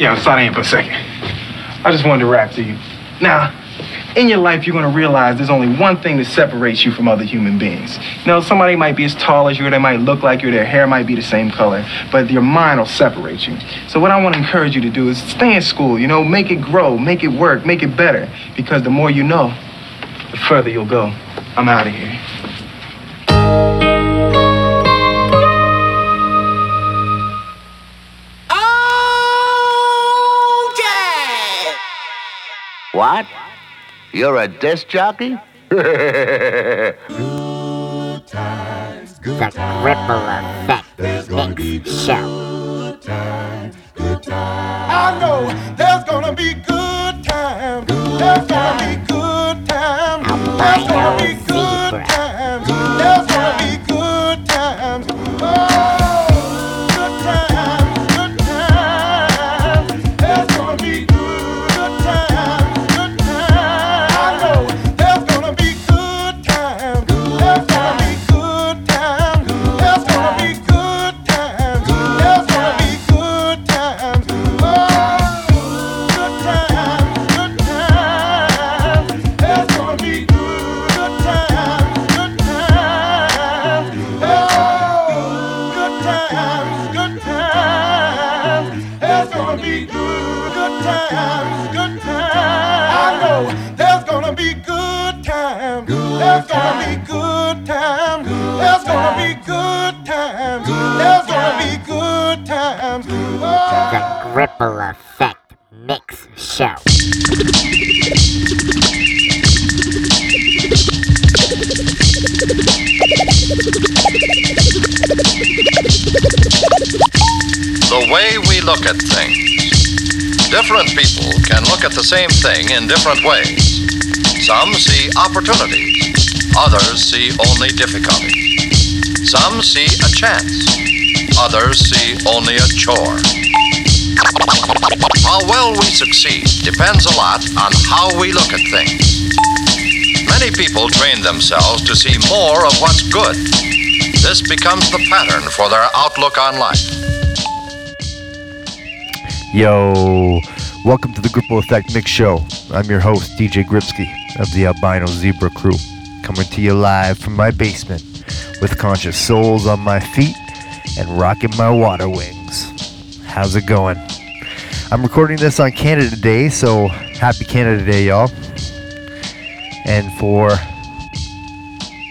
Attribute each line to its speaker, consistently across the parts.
Speaker 1: Yeah, start in for a second. I just wanted to rap to you. Now, in your life, you're gonna realize there's only one thing that separates you from other human beings. You know, somebody might be as tall as you, or they might look like you, their hair might be the same color, but your mind will separate you. So what I want to encourage you to do is stay in school, you know, make it grow, make it work, make it better. Because the more you know, the further you'll go. I'm out of here.
Speaker 2: You're a disc jockey?
Speaker 3: The ripple effect mix show.
Speaker 4: I know there's gonna be good times. There's gonna be good times. There's gonna be good times. There's There's gonna be good times. There's gonna be good times. There's gonna be good times.
Speaker 3: The ripple effect mix show.
Speaker 5: The way we look at things. Different people can look at the same thing in different ways. Some see opportunities, others see only difficulty. Some see a chance, others see only a chore. How well we succeed depends a lot on how we look at things. Many people train themselves to see more of what's good. This becomes the pattern for their outlook on life.
Speaker 6: Yo, welcome to the Gripple Effect Mix Show. I'm your host, DJ Gripsky of the Albino Zebra Crew, coming to you live from my basement with conscious souls on my feet and rocking my water wings. How's it going? I'm recording this on Canada Day, so happy Canada Day, y'all. And for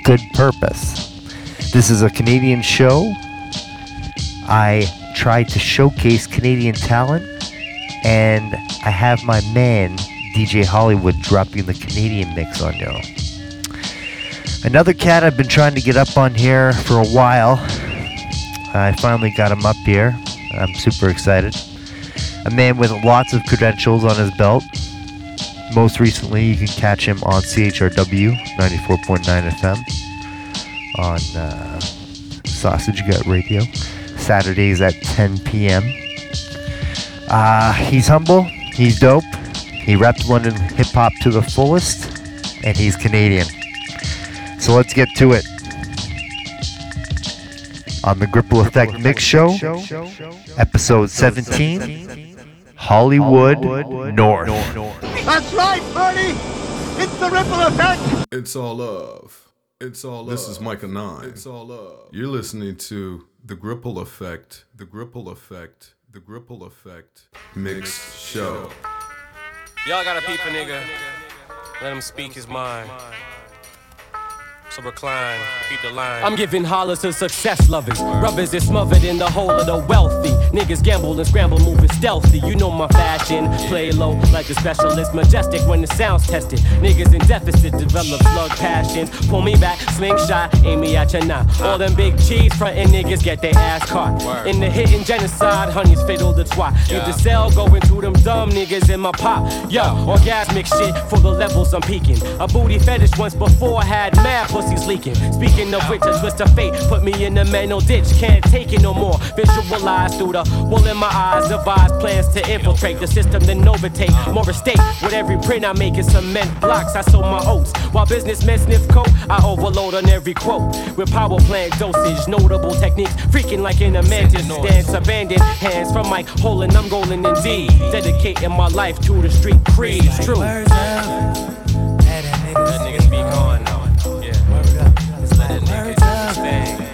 Speaker 6: good purpose. This is a Canadian show. I try to showcase Canadian talent, and I have my man, DJ Hullewud, dropping the Canadian mix on y'all. Another cat I've been trying to get up on here for a while. I finally got him up here. I'm super excited. A man with lots of credentials on his belt. Most recently, you can catch him on CHRW 94.9 FM on uh, Sausage Gut Radio, Saturdays at 10 p.m. Uh, he's humble, he's dope, he reps London hip hop to the fullest, and he's Canadian. So let's get to it. On the Gripple Effect Mix Show, episode 17, Hullewud North.
Speaker 4: That's right, Bernie. It's the ripple effect.
Speaker 7: It's all love. It's all love. This is Myka Nine. It's all love. You're listening to The Gripple Effect, The Gripple Effect, The Gripple Effect Mix Show.
Speaker 8: Y'all gotta peep a nigga. Let him speak his mind. So recline, keep the line.
Speaker 9: I'm giving hollers to success lovers. Rubbers is smothered in the hole of the wealthy. Niggas gamble and scramble, moving stealthy. You know my fashion. Play low like a specialist. Majestic when the sound's tested. Niggas in deficit develop slug passions. Pull me back, slingshot, aim me at ya now. All them big cheese frontin' niggas get their ass caught. In the hitting genocide, honey's fiddle the twat. If the cell going to them dumb niggas in my pop. Yo, orgasmic shit for the levels I'm peaking. A booty fetish once before had mad pussy's leaking. Speaking of which, a twist of fate put me in the mental ditch. Can't take it no more. Visualize through the wool in my eyes. Devise plans to infiltrate the system, then overtake. More estate with every print I make is cement blocks. I sow my oats while businessmen sniff coke. I overload on every quote with power plant dosage, notable techniques, freaking like in a mantis dance. Abandoned hands from Mike Holding, I'm golden indeed. Dedicating my life to the street creed. It's true.
Speaker 8: That nigga nigga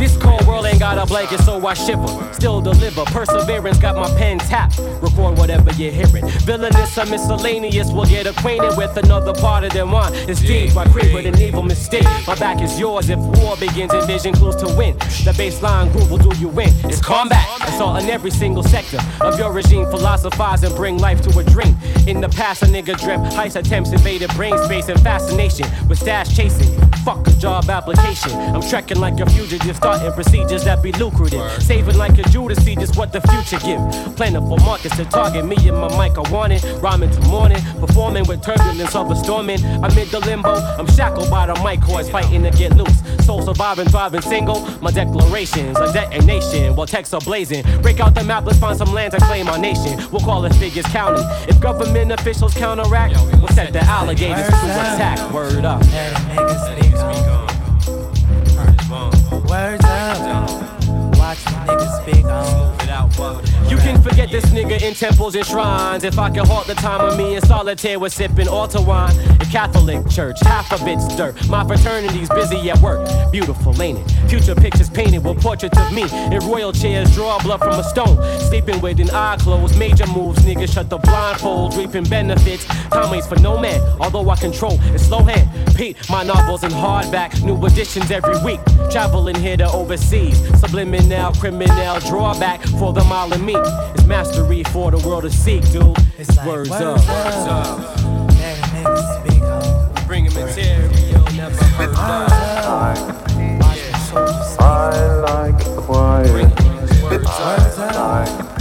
Speaker 9: This cold world ain't got a blanket, so I shiver. Still deliver. Perseverance got my pen tapped. Record whatever you're hearing. Villainous or miscellaneous we'll get acquainted with another part of their mind. It's deep. I crave with an evil mistake. My back is yours if war begins. Envision clues to win. The baseline groove will do you in. It's combat. Assault in every single sector of your regime. Philosophize and bring life to a dream. In the past, a nigga dreamt heist attempts invaded brain space and fascination with stash chasing. Fuck a job application. I'm trekking like a fugitive, starting procedures that be lucrative. Saving like a Judas, see just what the future give. Plentiful markets to target me and my mic are it. Rhyming to morning, performing with turbulence of a storming. Amid the limbo, I'm shackled by the mic cords, fighting to get loose. Soul surviving, thriving single. My declarations, a detonation, while texts are blazing. Break out the map, let's find some land to claim our nation. We'll call it Figures County. If government officials counteract, we'll set the alligators to attack. Word up.
Speaker 10: Watch niggas speak on.
Speaker 9: You can forget this nigga in temples and shrines. If I can halt the time of me in solitaire with sipping altar wine. The Catholic Church, half of it's dirt. My fraternity's busy at work. Beautiful, ain't it? Future pictures painted with portraits of me in royal chairs. Draw blood from a stone. Sleeping with an eye closed. Major moves, nigga. Shut the blindfold. Reaping benefits. Time waits for no man. Although I control it's slow hand. Pete, my novels in hardback. New editions every week. Traveling here to overseas. Subliminal, criminal drawback for the mile and me. It's mastery for the world to seek, dude. It's words,
Speaker 10: words
Speaker 9: up.
Speaker 10: up.
Speaker 9: Words up.
Speaker 10: Let a nigga speak on.
Speaker 9: Bringing material never heard of.
Speaker 10: I like quiet. Words up.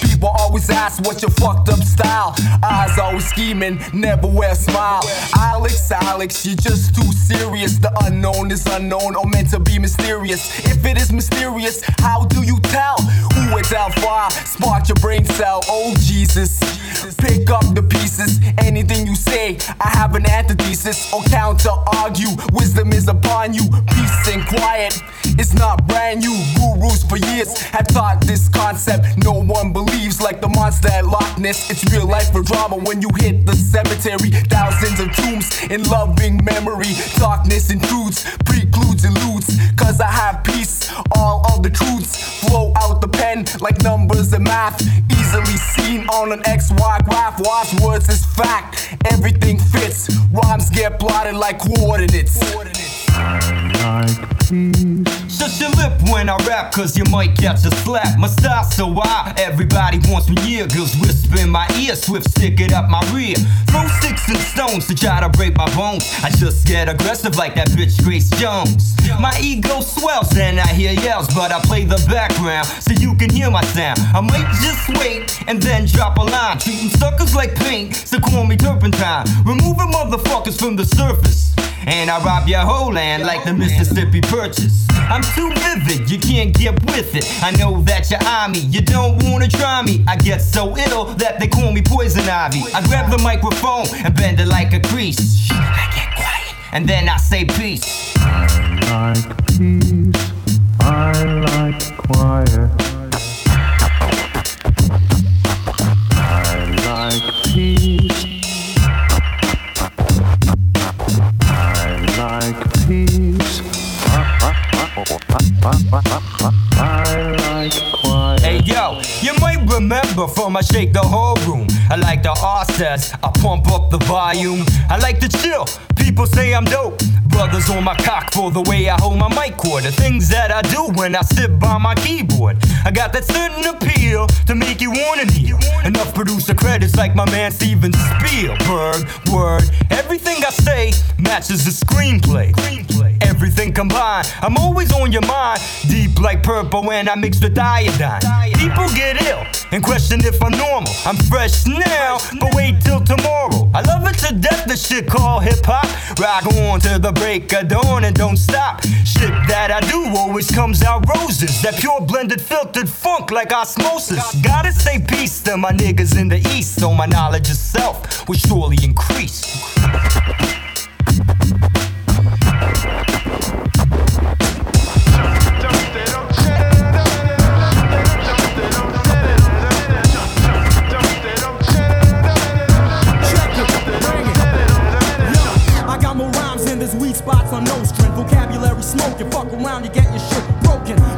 Speaker 11: People always ask what's your fucked up style. Eyes always scheming, never wear a smile. Alex, Alex, you're just too serious. The unknown is unknown or meant to be mysterious. If it is mysterious, how do you tell who it's Delphi? Spark your brain cell, oh Jesus. Pick up the pieces, anything you say. I have an antithesis or counter argue. Wisdom is upon you, peace and quiet. It's not brand new. Gurus for years have taught this concept. No one believes like the monster at Loch Ness. It's real life for drama when you hit the cemetery. Thousands of tombs in loving memory. Darkness intrudes, precludes, eludes. Cause I have peace. All of the truths flow out the pen like numbers and math. Easily seen on an XY graph. Watch words is fact. Everything fits. Rhymes get plotted like coordinates.
Speaker 12: I like peace.
Speaker 13: Shut your lip when I rap, cause you might catch a slap. My style's so wild, everybody wants me here. Girls whisper in my ear, swift stick it up my rear. Throw sticks and stones to try to break my bones. I just get aggressive like that bitch Grace Jones. My ego swells and I hear yells, but I play the background so you can hear my sound. I might just wait and then drop a line. Treating suckers like paint, so call me turpentine. Removing motherfuckers from the surface. And I rob your whole land like the Mississippi Purchase. I'm too vivid, you can't get with it. I know that you're on me, you don't wanna try me. I get so ill that they call me Poison Ivy. I grab the microphone and bend it like a crease. I get quiet, and then I say peace.
Speaker 12: I like peace. I like quiet.
Speaker 13: Hey yo, you might remember from, I shake the whole room. I like the R I pump up the volume. I like to chill, people say I'm dope. Brothers on my cock for the way I hold my mic cord. The things that I do when I sit by my keyboard. I got that certain appeal to make you wanna kneel. Enough producer credits like my man Steven Spielberg. Word, everything I say matches the screenplay. I'm always on your mind. Deep like purple when I mix with iodine. People get ill and question if I'm normal. I'm fresh now, but wait till tomorrow. I love it to death, the shit called hip hop. Rock on to the break of dawn and don't stop. Shit that I do always comes out roses. That pure blended filtered funk like osmosis. Gotta say peace to my niggas in the east, so my knowledge of self will surely increase.
Speaker 14: Vocabulary smoking, fuck around, you get.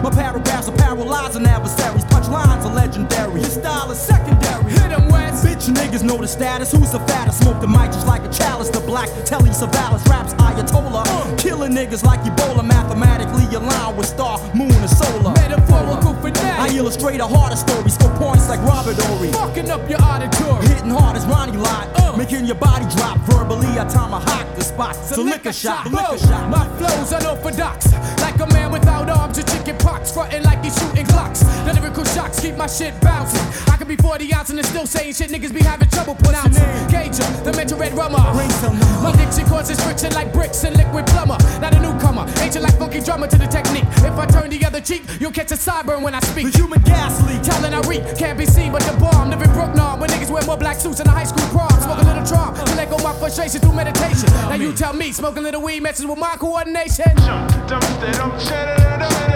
Speaker 14: My paragraphs are paralyzing adversaries. Punchlines are legendary. Your style is secondary. Hit Hit 'em West. Bitch niggas know the status. Who's the fattest? Smoke the mic just like a chalice. The black Telly Savalas raps Ayatollah. Uh. Killing niggas like Ebola. Mathematically aligned with star, moon, and solar. Metaphorical finesse. I illustrate a harder story. Score points like Robert Horry. Fucking up your auditory. Hitting hard as Ronnie Lott. Uh. Making your body drop verbally. I tomahawk the spot. So lick a shot. Lick a shot.
Speaker 15: My flow's unorthodox, like a man without arms and chicken pox, frontin' like he's shooting Glocks. The lyrical shocks keep my shit bouncing. I could be 40 ounce and still saying shit niggas be having trouble pronouncing. Cajun, the mental red rummer. My diction causes friction like bricks and liquid plumber. Not a newcomer, ancient like funky drummer to the technique. If I turn the other cheek, you'll catch a sideburn when I speak.
Speaker 14: The human gas leak.
Speaker 15: Talent I reek, can't be seen but the bomb. Living broke now, when niggas wear more black suits in a high school prom. Smoke a little charm to let go my frustration through meditation. Now you tell me, smoking little weed messes with my coordination. Oh man, you done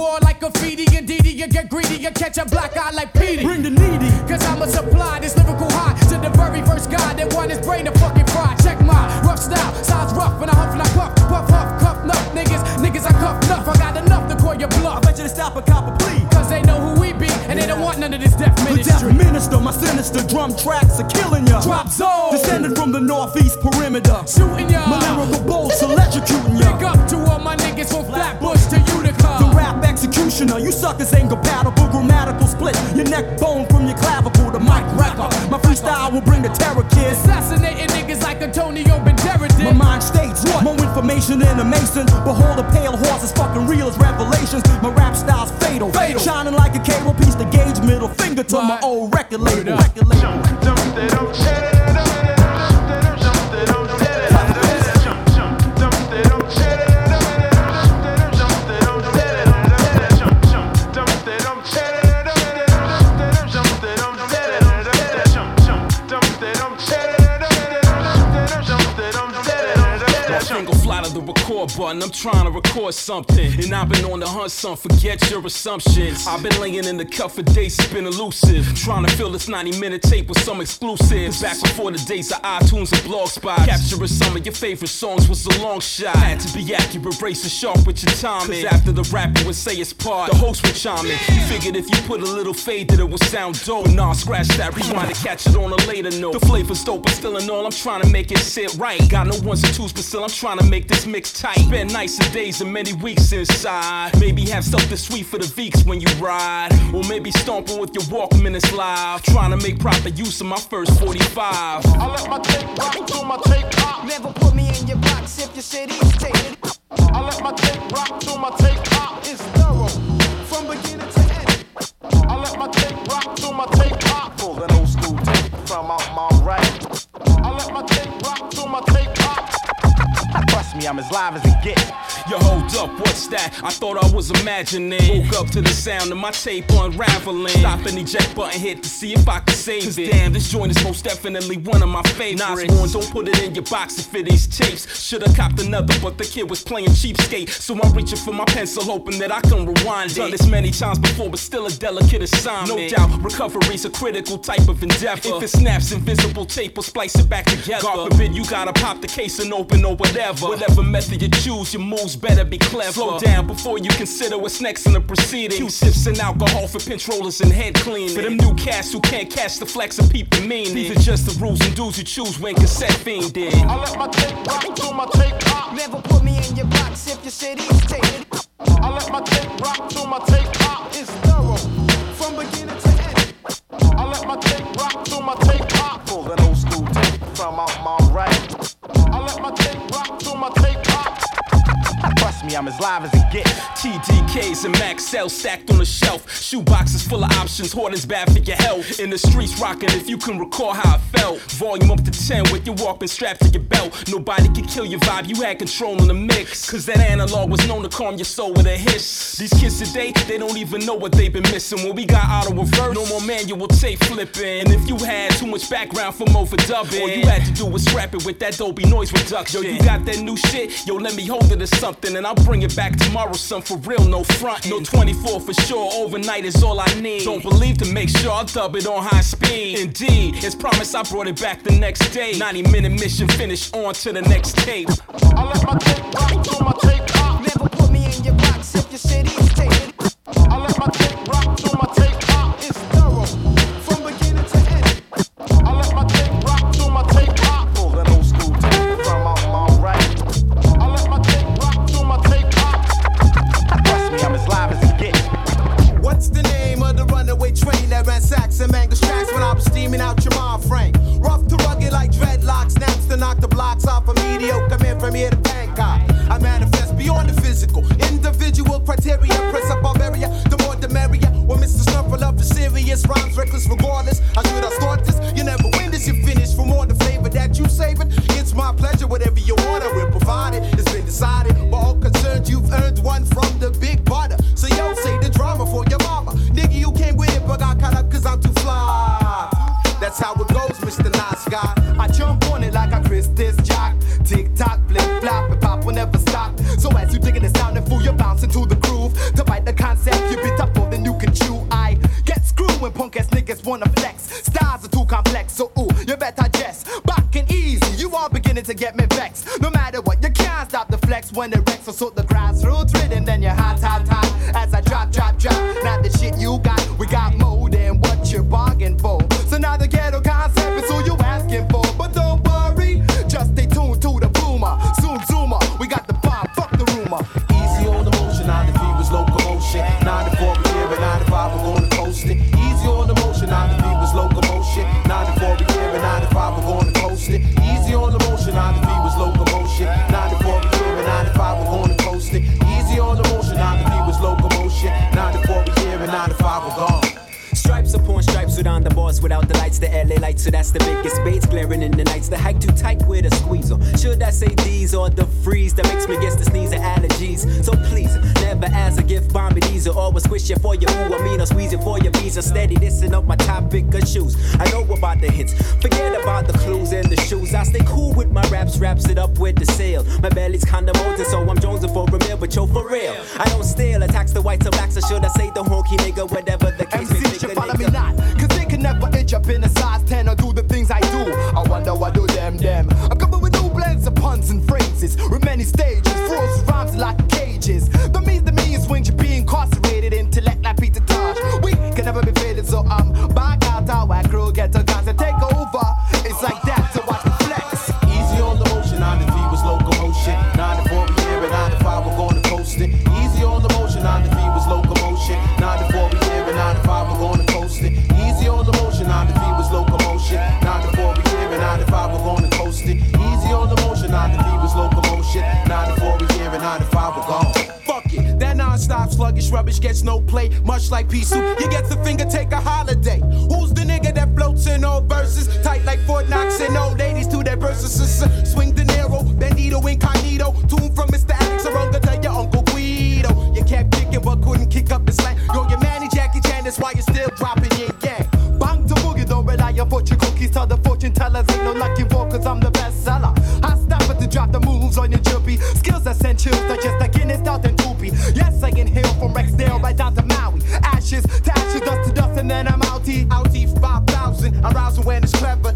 Speaker 15: the wall like graffiti and Didi. You get greedy, you catch a black eye like Petey.
Speaker 14: Bring the needy.
Speaker 15: Cause I'ma supply this lyrical high to the very first guy that want his brain to fucking fry. Check my rough style, sounds rough when I huff and I puff, puff, huff, cuff, nuff, niggas, niggas I cuff nuff. I got enough to call your bluff.
Speaker 14: I bet you to stop a cop a plea.
Speaker 15: Cause they know who we be, and they don't want none of this death
Speaker 14: The
Speaker 15: ministry.
Speaker 14: death minister, my sinister drum tracks are killing ya.
Speaker 15: Drop zone.
Speaker 14: Descended from the northeast perimeter.
Speaker 15: Shooting ya.
Speaker 14: My lyrical bolts suckers ain't compatible. Grammatical split, your neck bone from your clavicle to mic wrecker. My freestyle will bring the terror, kids.
Speaker 15: Assassinating niggas like Antonio Banderas did.
Speaker 14: My mind states what? more information than a mason. Behold, a pale horse is fucking real as revelations. My rap style's fatal.
Speaker 15: Fatal.
Speaker 14: Shining like a cable piece to gauge middle finger to my old record label.
Speaker 15: Word up.
Speaker 14: Record label.
Speaker 16: Button. I'm trying to record something. And I've been on the hunt, son. Forget your assumptions. I've been laying in the cuff for days, it's been elusive. Trying to fill this 90 minute tape with some exclusives. Back before the days of iTunes and blog spots. Capturing some of your favorite songs was a long shot. Had to be accurate, race sharp with your timing. Cause after the rapper would say it's part, the host would chime in. Figured if you put a little fade that it would sound dope. Nah, scratch that, rewind to catch it on a later note. The flavor's dope, but still in all, I'm trying to make it sit right. Got no ones and twos, but still I'm trying to make this mix tight. Been nights and days and many weeks inside. Maybe have something sweet for the Veeks when you ride. Or maybe stomping with your Walkman is live. Trying to make proper use of my first 45.
Speaker 4: I let my tape rock till my tape pop.
Speaker 17: Never put me in your box if your city's taken.
Speaker 4: I let my tape rock till my tape pop.
Speaker 17: It's thorough from beginning to end.
Speaker 4: I let my tape rock till my tape pop. Pull an old school tape from out my right. I let my tape rock till my tape pop.
Speaker 18: Trust me, I'm as live as it
Speaker 11: get.
Speaker 16: Yo, hold up, what's that? I thought I was imagining. Woke up to the sound of my tape unraveling. Stop and eject button hit to see if I can save Cause it. Damn, this joint is most definitely one of my favorites. Nas Warren, don't put it in your box if it is tapes. Should've copped another, but the kid was playing cheapskate. So I'm reaching for my pencil, hoping that I can rewind it. Done this many times before, but still a delicate assignment. No doubt, recovery's a critical type of endeavor. If it snaps, invisible tape will splice it back together. God forbid you gotta pop the case and open or whatever. Whatever method you choose, your moves better be clever. Slow down before you consider what's next in the proceedings. Two sips and alcohol for controllers and head cleaning. For them new cats who can't catch the flex and peep the meaning. These are just the rules and dues you choose when cassette fiend did.
Speaker 17: I let my tape rock till my tape pop. Never put me in your box if your city's tape. I let my tape rock till my tape pop. It's thorough from beginning to end. I let my tape rock till my tape pop.
Speaker 11: Pull that old school tape from out my
Speaker 17: my tape.
Speaker 11: Trust me, I'm as live as it gets.
Speaker 16: TDKs and Maxells stacked on the shelf. Shoe boxes full of options, hoarding's bad for your health. In the streets rocking, if you can recall how it felt. Volume up to 10 with your Walkman strapped to your belt. Nobody could kill your vibe, you had control on the mix. Cause that analog was known to calm your soul with a hiss. These kids today, they don't even know what they've been missing. When we got auto reverse, no more manual tape flipping. And if you had too much background from overdubbing, all you had to do was scrap it with that Dolby noise reduction. Yo, you got that new shit? Yo, let me hold it or something, and I'll bring it back tomorrow, son, for real, no front. No 24 for sure, overnight is all I need. Don't believe to make sure I'll dub it on high speed. Indeed, it's promised I brought it back the next day. 90 minute mission finished, on to the next tape.
Speaker 17: I let my tape rock my tape pop. Never put me in your box if your city's tape. I
Speaker 18: Should I
Speaker 19: say these or the freeze that makes me guess the sneeze or allergies? So please, never as a gift, bomb these. easy. Always squish it for your ooh, I mean, or squeeze it for your visa. Steady dissing up my topic of shoes. I know about the hits, forget about the clues and the shoes. I stay cool with my raps, wraps it up with the sale. My belly's kinda molten, so I'm jonesing for a meal, but yo, for real. I don't steal, attacks the whites or blacks, or should I say the honky nigga, whatever the case may
Speaker 18: MCs
Speaker 19: be.
Speaker 18: should follow me not, cause they can never itch up in a size and phrases, play. Much like pea soup, you get the finger, take a holiday. Who's the nigga that floats in all verses? Tight like Fort Knox and old ladies to their verses. 5,000. I'm rousing when it's clever.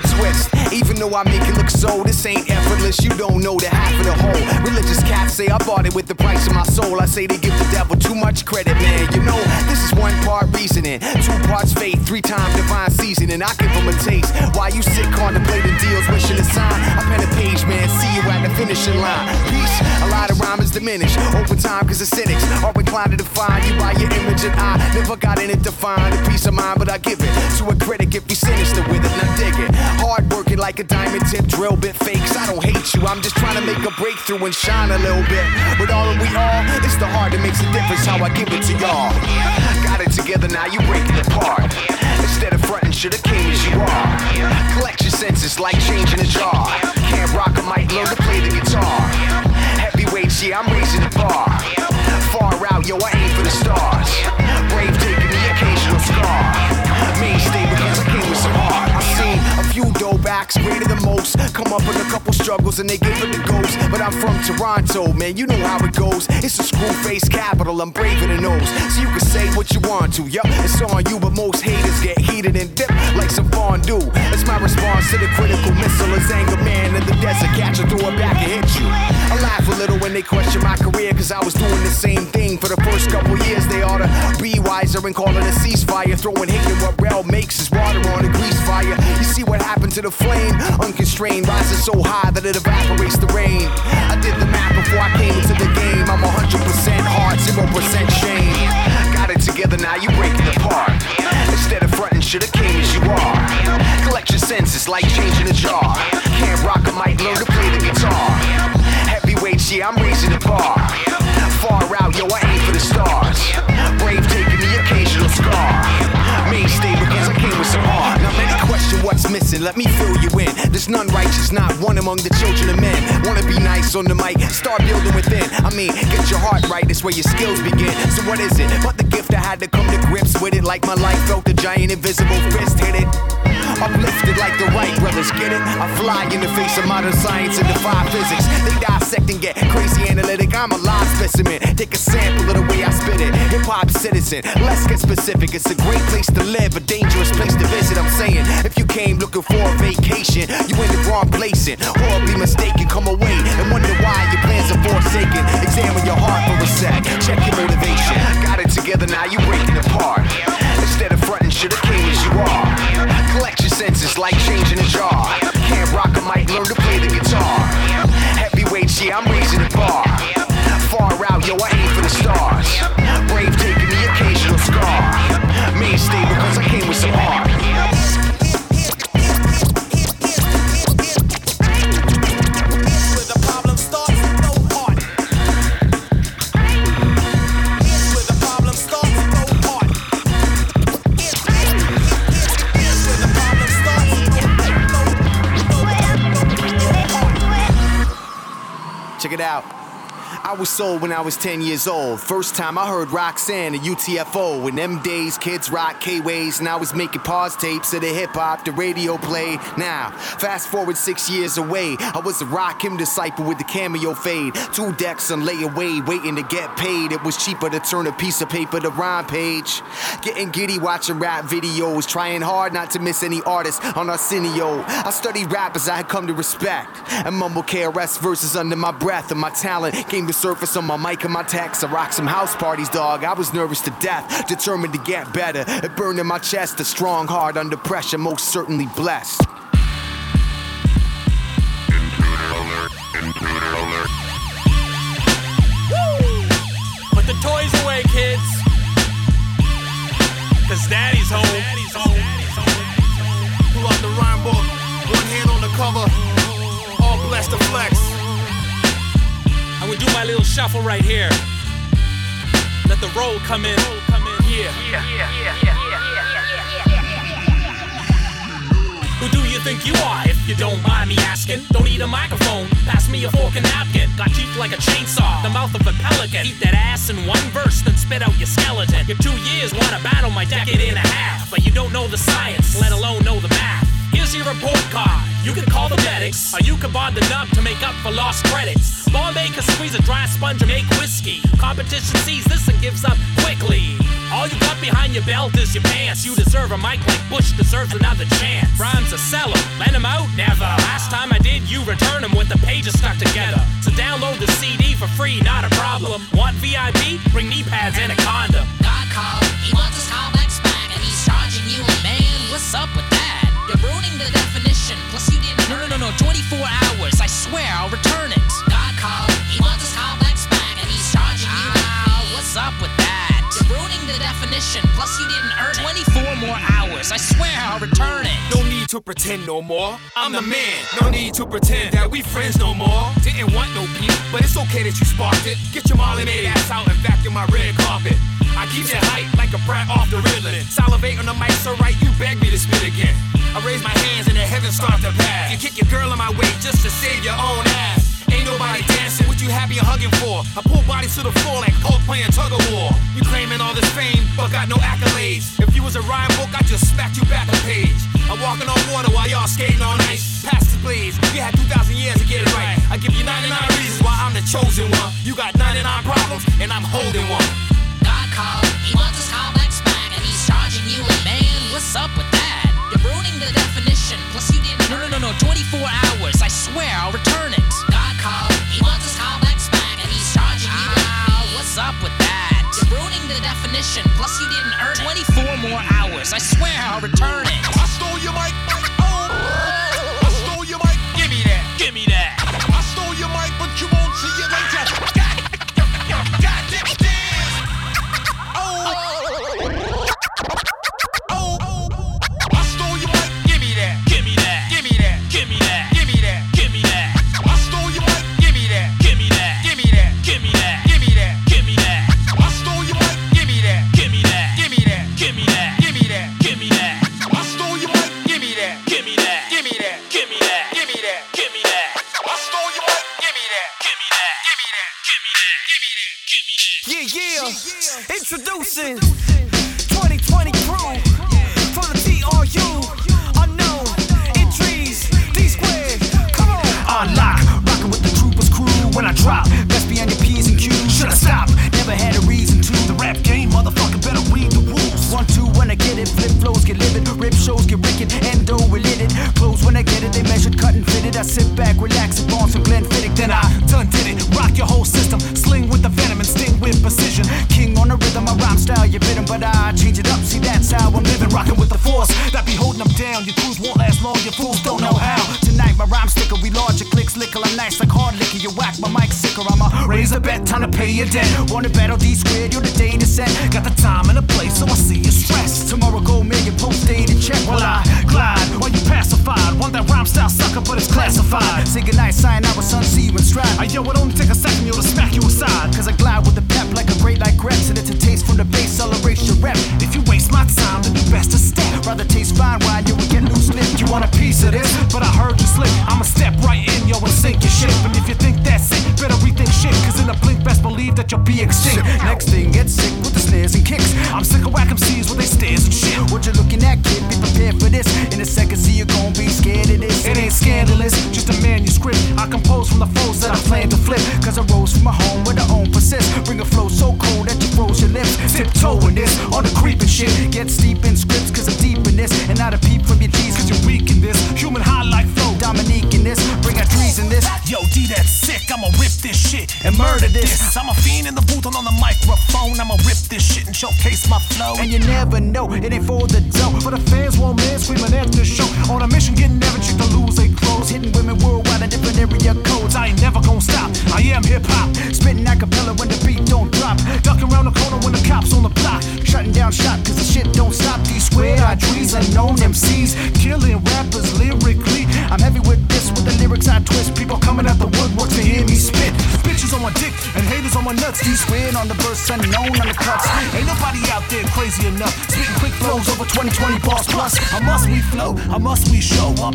Speaker 20: Twist. Even though I make it look so, this ain't effortless. You don't know the half of the whole. Religious cats say I bought it with the price of my soul. I say they give devil too much credit, man. You know, this is one part reasoning, two parts faith, three times divine seasoning. I give them a taste. While you sit contemplating deals, wishing to sign. I pen a page, man. See you at the finishing line. Peace. A lot of rhyme is diminished. Open time, cause the cynics are inclined to define you by your image and I never got in it to find a peace of mind, but I give it to a critic if you sinister with it. Now dig it. Hard working like a diamond tip drill bit fakes. I don't hate you. I'm just trying to make a breakthrough and shine a little bit. With all that we are, it's the heart that makes a difference how I give it to y'all. Got it together now, you break it apart. Instead of fronting, shoulda came as you are. Collect your senses like changing a jar. Can't rock a mic, learn to play the guitar. Heavyweights, yeah, I'm raising the bar. Far out, yo, I aim for the stars. Few dope acts, greater than most. Come up with a couple struggles and they gave it the ghost. But I'm from Toronto, man, you know how it goes. It's a screw face capital, I'm braver than those. So you can say what you want to, yup, it's on you. But most haters get heated and dip like some fondue. It's my response to the critical missile. As anger man in the desert, catch her, throw it back and hit you. I laugh a little when they question my career, cause I was doing the same thing for the first couple years. They oughta be wiser and calling a ceasefire. Throwing hate what Rel makes is water on a grease fire. You see what happened to the flame, unconstrained, rising so high that it evaporates the rain. I did missing. Let me fill you in. There's none righteous, not one among the children of men. Wanna be nice on the mic, start building within. I mean, get your heart right, it's where your skills begin. So what is it? But the gift I had to come to grips with it, like my life felt the giant invisible fist hit it. Uplifted like the Wright brothers, get it? I fly in the face of modern science and defy physics. They dissect and get crazy analytic. I'm a live specimen. Take a sample of the way I spit it. Hip hop citizen, let's get specific. It's a great place to live, a dangerous place to visit. I'm saying, if you came looking for a vacation, you in the wrong place and horribly mistaken. Come away and wonder why your plans are forsaken. Examine your heart for a sec. Check your motivation. Got it together now, you're breaking apart. Instead of fronting, shoulda came as you are. Senses like changing a jar. Can't rock a mic, learn to play the guitar. Heavyweights, yeah, I'm raising the bar. Far out, yo, I aim for the stars. Brave taking the occasional scar. Mainstay because I came with some heart. Check it out. I was sold when I was 10 years old. First time I heard Roxanne and UTFO. In them days, kids rock K-Ways, and I was making pause tapes of the hip hop the radio played. Now, fast forward six years away, I was a Rakim disciple with the cameo fade. Two decks on layaway, waiting to get paid. It was cheaper to turn a piece of paper to rhyme page. Getting giddy watching rap videos, trying hard not to miss any artists on Arsenio. I studied rappers I had come to respect, and mumble KRS verses under my breath, and my talent came to surface on my mic and my text. I rock some house parties, dog. I was nervous to death, determined to get better. It burned in my chest, a strong heart under pressure, most certainly blessed.
Speaker 8: Put the toys away, kids. Cause daddy's home.
Speaker 21: Pull out the rhyme book, one hand on the cover, all blessed to flex.
Speaker 8: Gonna do my little shuffle right here. Let the roll come in. Yeah. Who do you think you are, if you don't mind me asking? Don't need a microphone, pass me a fork and napkin. Got teeth like a chainsaw, the mouth of a pelican. Eat that ass in one verse, then spit out your skeleton. Your two years wanna battle my decade and a half, but you don't know the science, let alone know the math. Here's your report card. You can call the medics, or you can bond the to make up for lost credits. Bombay can squeeze a dry sponge and make whiskey. Competition sees this and gives up quickly. All you got behind your belt is your pants. You deserve a mic like Bush deserves another chance. Rhymes a seller, lend 'em out? Never. Last time I did, you return returned 'em with the pages stuck together. So download the CD for free, not a problem. Want VIP? Bring knee pads and a condom.
Speaker 22: God called, he wants his back, the definition. Plus, you didn't. No, no, no, no. 24 hours. I swear, I'll return it. God called, he wants his callbacks back, and he's charging you. Ah, what's up with that? Ruining the definition. Plus, you didn't earn 24 more hours. I swear, I'll return it.
Speaker 21: No need to pretend no more. I'm the man. No need to pretend that we friends no more. Didn't want no beef, but it's okay that you sparked it. Get your Molly Maid ass out and vacuum my red carpet. I keep that hype like a brat off the ribbon. Salivate on the mic so right you beg me to spit again. I raise my hands and the heavens start to pass. You kick your girl in my way just to save your own ass. Ain't nobody dancing, what you happy and hugging for? I pull bodies to the floor like Hulk playing tug of war. You claiming all this fame, but got no accolades. If you was a rhyme book, I just smacked you back a page. I'm walking on water while y'all skating on ice. Pass the blades, you had 2,000 years to get it right. I give you 99 reasons why I'm the chosen one. You got 99 problems, and I'm holding one.
Speaker 22: God called, he wants his callbacks back, and he's charging you. Man, what's up with that? You're ruining the definition. Plus, you didn't. No, no, no, no. 24 hours. I swear, I'll return it. God called, he wants his callbacks back, and he's charging you. Ah, what's up with that? You're ruining the definition. Plus, you didn't earn 24 more hours. I swear, I'll return it.
Speaker 21: I stole your mic.
Speaker 23: must we show up?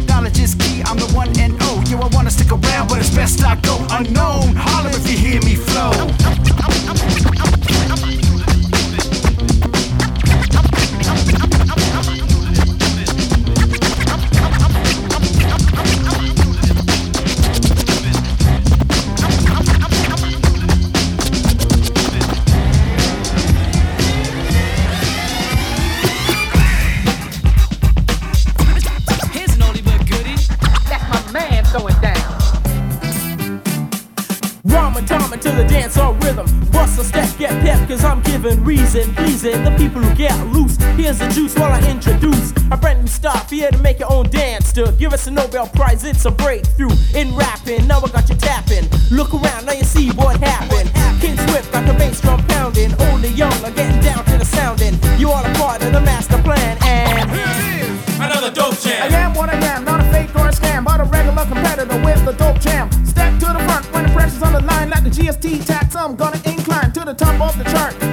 Speaker 24: giving reason, pleasing the people who get loose. Here's the juice while I introduce a brand new star here to make your own dance to give us a Nobel Prize. It's a breakthrough in rapping. Now I got you tapping. Look around, now you see what happened. Kid Swift got the bass drum pounding. Old and young are getting down to the sounding. You are a part of the master plan. And here's
Speaker 22: another dope jam.
Speaker 25: I am what I am, not a fake or a scam, but a regular competitor with the dope jam. Step to the front when the pressure's on the line, like the GST tax. I'm gonna incline to the top of the chart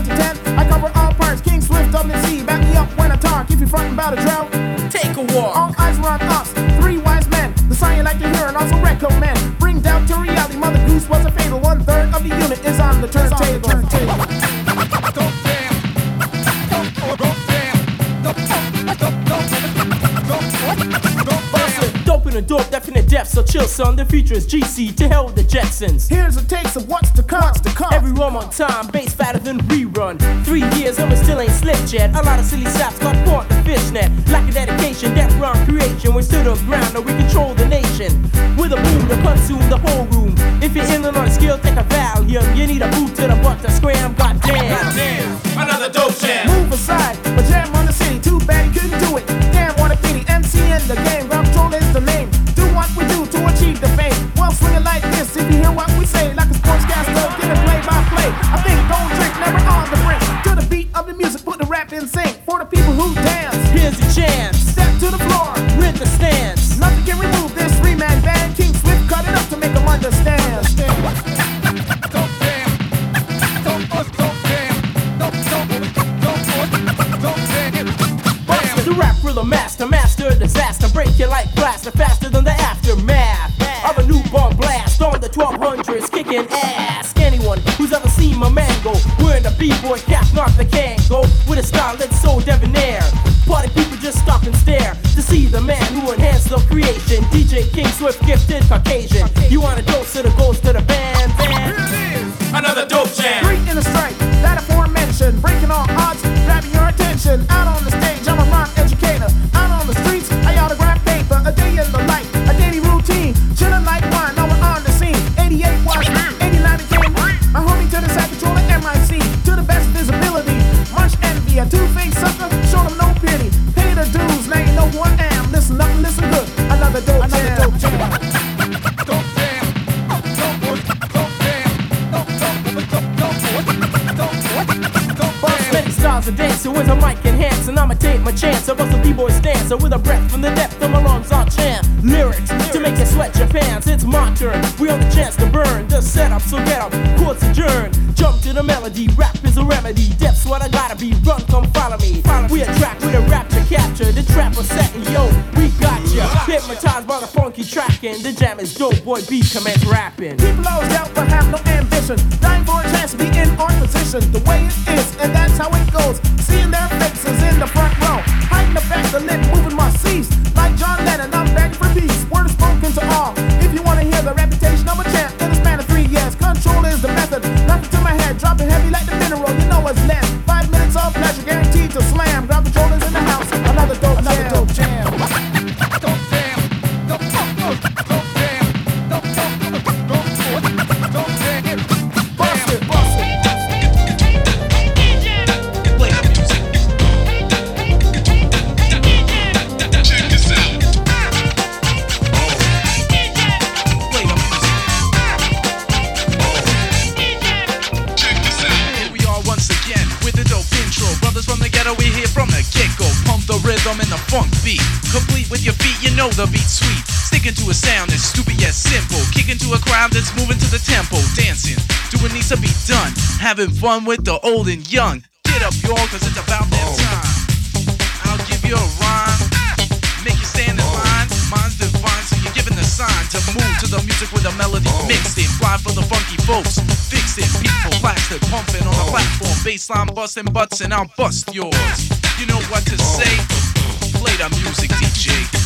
Speaker 25: hard to tell. I cover all parts, King Swift WC. Back me up when I talk if you frontin' about a drought.
Speaker 24: rapping a dope definite in depths. So chill, son. The future is GC. To hell with the Jetsons.
Speaker 25: Here's a taste of what's to come. What's to come.
Speaker 24: Every rhyme on time, bass fatter than rerun. Three years and we still ain't slipped yet. A lot of silly saps got caught in the fishnet. Lack of dedication, death rhyme creation. We stood on ground now we control the nation. With a boom that consume the whole room. If you're in on a skill, take a value. young. You need a boot to the butt to scram. Goddamn.
Speaker 22: Goddamn. Another dope jam.
Speaker 25: Move aside, but jam on the city. Too bad you couldn't do it. Damn, what a pity. MC in the game. Rob Troll is the man. strapped in sync for the people who dance.
Speaker 24: Here's your chance.
Speaker 25: Step to the floor
Speaker 24: with the stance.
Speaker 25: Nothing can remove this three man band. King Swift cut it up to make them understand.
Speaker 24: The rap rhythm master, master disaster, break it like plaster, faster than the aftermath of a newborn blast on the 1200s, kicking ass. Anyone who's ever seen my man go, wearing the b-boy cap, not the can that's so debonair. Party people just stop and stare to see the man who enhanced the creation. DJ King Swift, gifted Caucasian. You wanna a b-boy with a breath from the depth of my lungs on chant. Lyrics to make you sweat your pants. It's my turn. We on the chance to burn. The setup, so get up. Courts adjourn. Jump to the melody. Rap is a remedy. Depth's what I gotta be. Run, come follow me. We attract with a rap to capture. The trap was setting, yo. We got ya. Hypnotized by the funky tracking. The jam is dope, boy. Beat commence rapping.
Speaker 25: People always doubt but have no ambition. Dying for a chance to be in our position. The way it is, and that's how it goes. Seeing their
Speaker 26: know the beat's sweet. Sticking to a sound that's stupid yet simple. Kicking to a crowd that's moving to the tempo. Dancing, doing needs to be done. Having fun with the old and young. Get up, y'all, cause it's about that oh. time. I'll give you a rhyme. Make you stand in oh. line. Mine's divine, so you're given the sign to move to the music with a melody oh. mixed in. Fly for the funky folks. It, people, plastic, pumping on the platform. Baseline busting butts, and I'll bust yours. You know what to say? Play the music, DJ.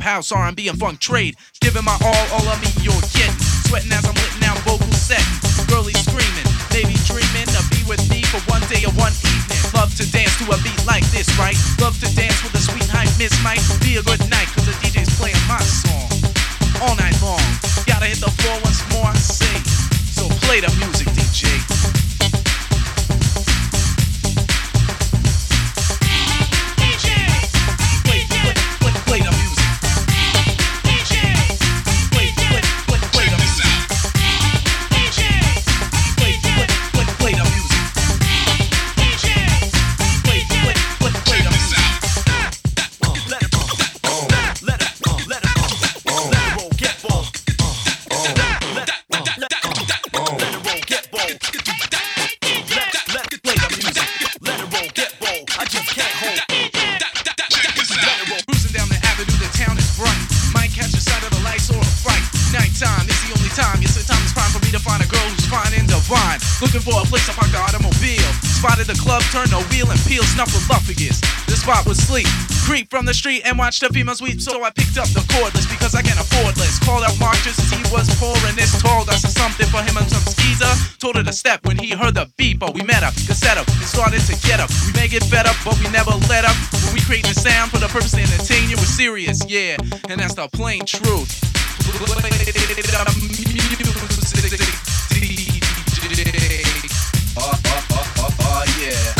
Speaker 26: Hip house, R&B, and funk trade. Giving my all, all of me you're getting. Sweating as I'm letting out vocal setting. Girlie screaming, baby dreaming to be with me for one day or one evening. Love to dance to a beat like this, right? Love to dance with a sweet hype miss might be a good night, cause the DJ's playing my song all night long. Gotta hit the floor once more, I say. So play the music, Looking for a place to park the automobile. Spotted the club, turned the wheel and peel snuffleupagus. The spot was sleep. Creep from the street and watch the females weep. So I picked up the cordless because I can't afford less. Called out Mark just as he was poor and this told us something for him and some skeezer. Told her to step when he heard the beep. But we met up, cassette up, and started to get up. We may get fed up, but we never let up. When we create the sound for the purpose to entertain you, we're serious, yeah. And that's the plain truth. Oh, oh, oh, oh, yeah.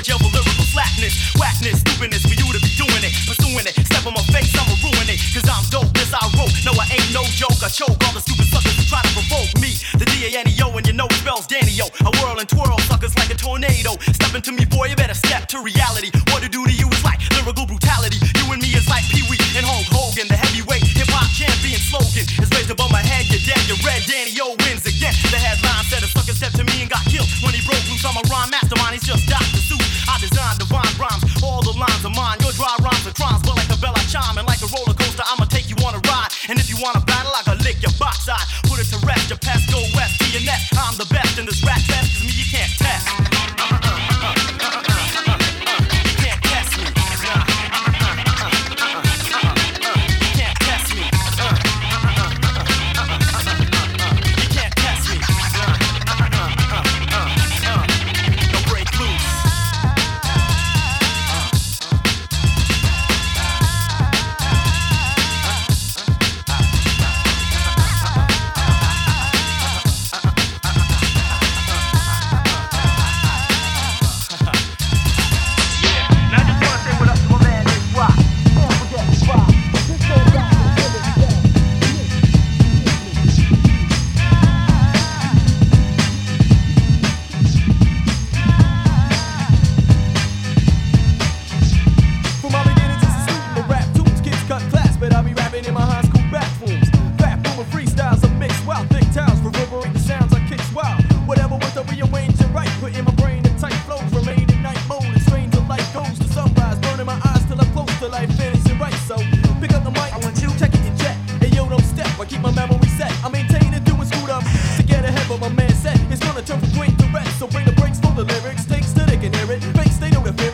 Speaker 27: to jail for lyrical slackness, whackness, stupidness for you to be doing it, pursuing it. Step on my face, I'ma ruin it, cause I'm dope, this I wrote. No, I ain't no joke, I choke all the stupid suckers who try to provoke me. The D-A-N-E-O, and you know it spells Danny-O. I whirl and twirl suckers like a tornado. Step into me, boy, you better step to reality. What to do to you is like lyrical brutality. You and me is like Pee Wee and Hulk Hogan, the
Speaker 28: they know the feel.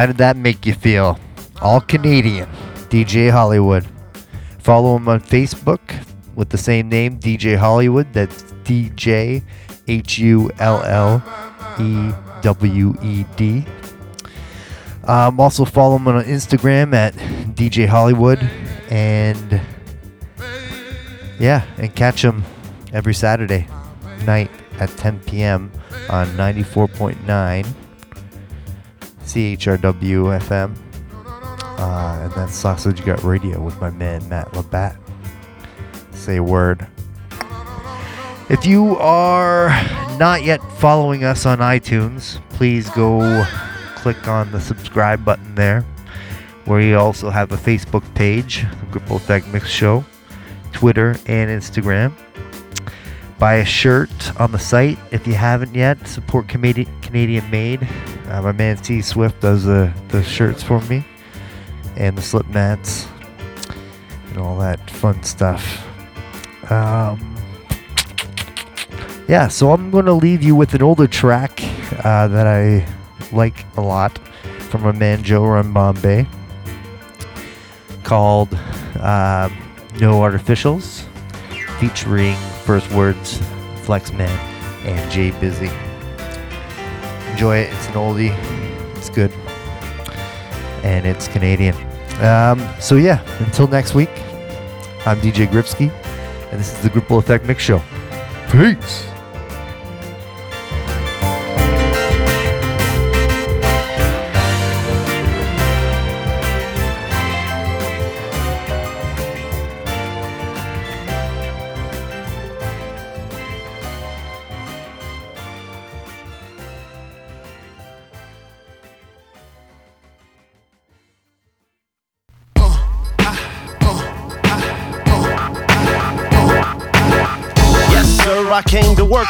Speaker 6: How did that make you feel? All Canadian, DJ Hullewud. Follow him on Facebook with the same name, DJ Hullewud. That's DJ H U L L E W E D. Um, also follow him on Instagram at DJ Hullewud, and yeah, and catch him every Saturday night at 10 p.m. on 94.9 CHRW FM, uh, and that's Sausage Gut Radio with my man Matt Labatt. Say a word. If you are not yet following us on iTunes, please go click on the subscribe button there, where you also have a Facebook page, Gripple Effect Mix Show, Twitter, and Instagram. Buy a shirt on the site if you haven't yet. Support Canadian Canadian made. Uh, my man T Swift does the, the shirts for me, and the slip mats, and all that fun stuff. Um, yeah, so I'm going to leave you with an older track uh, that I like a lot from a man Jorun Bombay called uh, No Artificials, featuring First Words, Flexman, and Jay Busy. Enjoy it. It's an oldie. It's good. And it's Canadian. Um, so yeah, until next week, I'm DJ Gripsky, and this is the Gripple Effect Mix Show. Peace.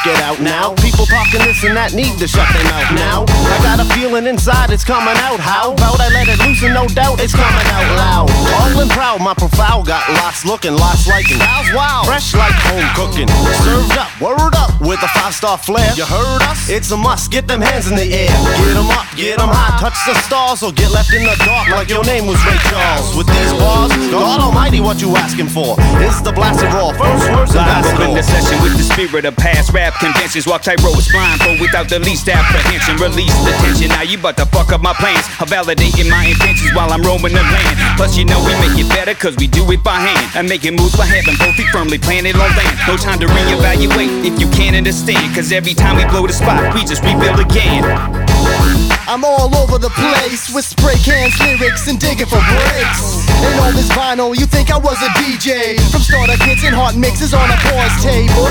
Speaker 29: It out now. People talking and that need to shut their mouth now. I got a feeling inside it's coming out. How about I let it loose and no doubt it's coming out loud. All and proud, my profile got lots looking, lots liking. Styles wow, fresh like home cooking. Served up, word up with a five star flair. You heard us? It's a must. Get them hands in the air. Get 'em up, get 'em high, touch the stars or get left in the dark like your name was Ray Charles. With these bars, God Almighty, what you asking for? It's the blasted raw. First words
Speaker 30: Live in
Speaker 29: ambassador.
Speaker 30: the session with the spirit of past rap conventions. Walk tight roads, blindfold without the least apprehension. Release the tension. Now you about to fuck up my plans. I'm validating my intentions while I'm roaming the land. Plus, you know we make it better cause we do it by hand. And making moves by heaven, both feet firmly planted on land. No time to reevaluate if you can't understand. Cause every time we blow the spot, we just rebuild again.
Speaker 17: I'm all over the place with spray cans, lyrics, and digging for breaks. And all this vinyl, you think I was a DJ? From starter kits and hot mixes on a pause table.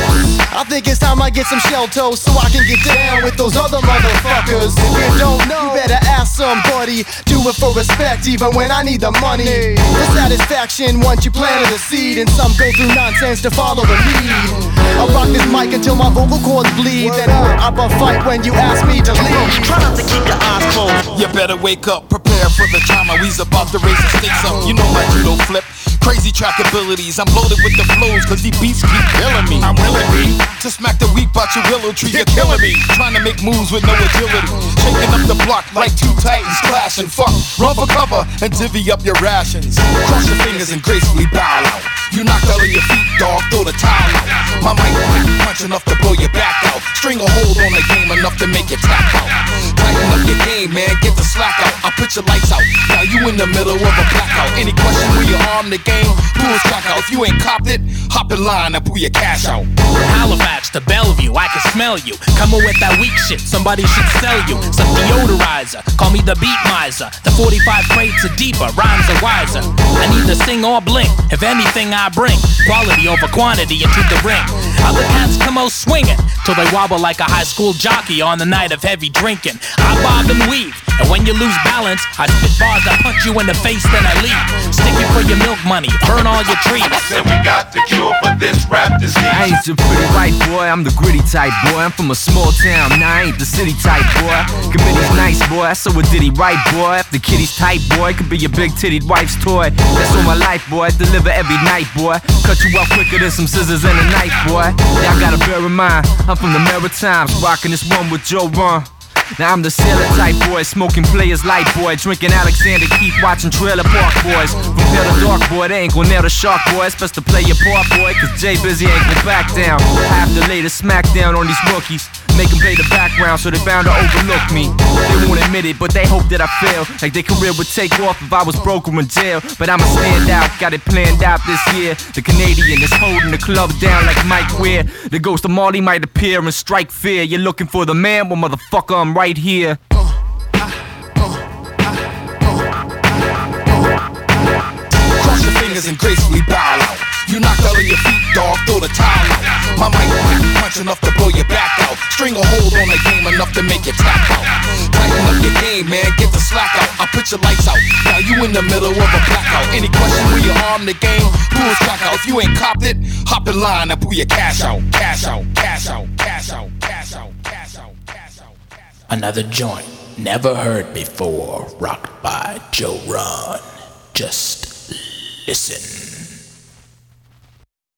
Speaker 17: I think it's time I get some shell toes so I can get down with those other motherfuckers. If you don't know, you better ask somebody. Do it for respect, even when I need the money. For satisfaction, once you planted a seed, and some go through nonsense to follow the lead. I rock this mic until my vocal cords bleed. Then I up a fight when you ask me to leave.
Speaker 29: Try not to keep your eyes closed.
Speaker 21: You better wake up, prepare for the drama. We's about to raise the stakes up. You know my judo flip. Crazy track abilities. I'm loaded with the flows, cause these beats keep killing me. I'm willing to smack the weak out your willow tree. You're killing me. Trying to make moves with no agility. Shaking up the block like two titans clashing. Fuck, run for cover and divvy up your rations. Cross your fingers and gracefully bow out. You knocked out of your feet, dog, throw the towel out. My mic punch enough to blow your back out. String a hold on the game enough to make it tap out. Tighten up your game, man, get the slack out. I put your lights out. Now you in the middle of a blackout. Any question where you arm the game, his crack out. If you ain't copped it, hop in line and pull your cash out.
Speaker 22: Halifax to Bellevue, I can smell you. Coming with that weak shit, somebody should sell you. Some deodorizer, call me the beat miser. The 45 crates are deeper, rhymes are wiser. I need to sing or blink, if anything I bring. Quality over quantity into the ring. Other cats come out swinging, till they wobble like a high school jockey on the night of heavy drinking. I bob and weave, and when you lose balance, I spit bars I punch you in the face, then I leave. Stick it for your milk money, burn all your trees.
Speaker 31: Said we got the cure for this rap disease.
Speaker 11: I ain't your pretty white boy, I'm the gritty type boy. I'm from a small town, now I ain't the city type boy. Committee's nice boy, so what did he right boy? If the kitty's tight boy, could be your big titted wife's toy. That's all my life boy, deliver every night boy. Cut you out quicker than some scissors and a knife boy. Y'all gotta bear in mind, I'm from the Maritimes, rocking this one with Jorun. Now I'm the sailor type boy, smoking players light boy, drinking Alexander Keith, watching Trailer Park Boys. From pale to dark boy, they ain't gon' nail the shark boy. It's best to play your part boy, cause Jay Busy ain't gon' back down. I have to lay the smackdown on these rookies. Make them play the background so they bound to overlook me. They won't admit it, but they hope that I fail. Like their career would take off if I was broke or in jail. But I'ma stand out, got it planned out this year. The Canadian is holding the club down like Mike Weir. The ghost of Marley might appear and strike fear. You're looking for the man, well, motherfucker, I'm right here.
Speaker 21: Cross your fingers and gracefully bow out. You knocked out on your feet, dog, throw the towel out. My mic pack punch enough to blow your back out. String a hold on the game enough to make you tap out. Tighten up your game, man, get the slack out. I put your lights out. Now you in the middle of a blackout. Any question where you arm the game? Rules track out. If you ain't copped it, hop in line and pull your cash out, cash out. Cash out, cash out, cash out, cash out, cash out.
Speaker 22: Another joint never heard before, rocked by Jorun. Just listen.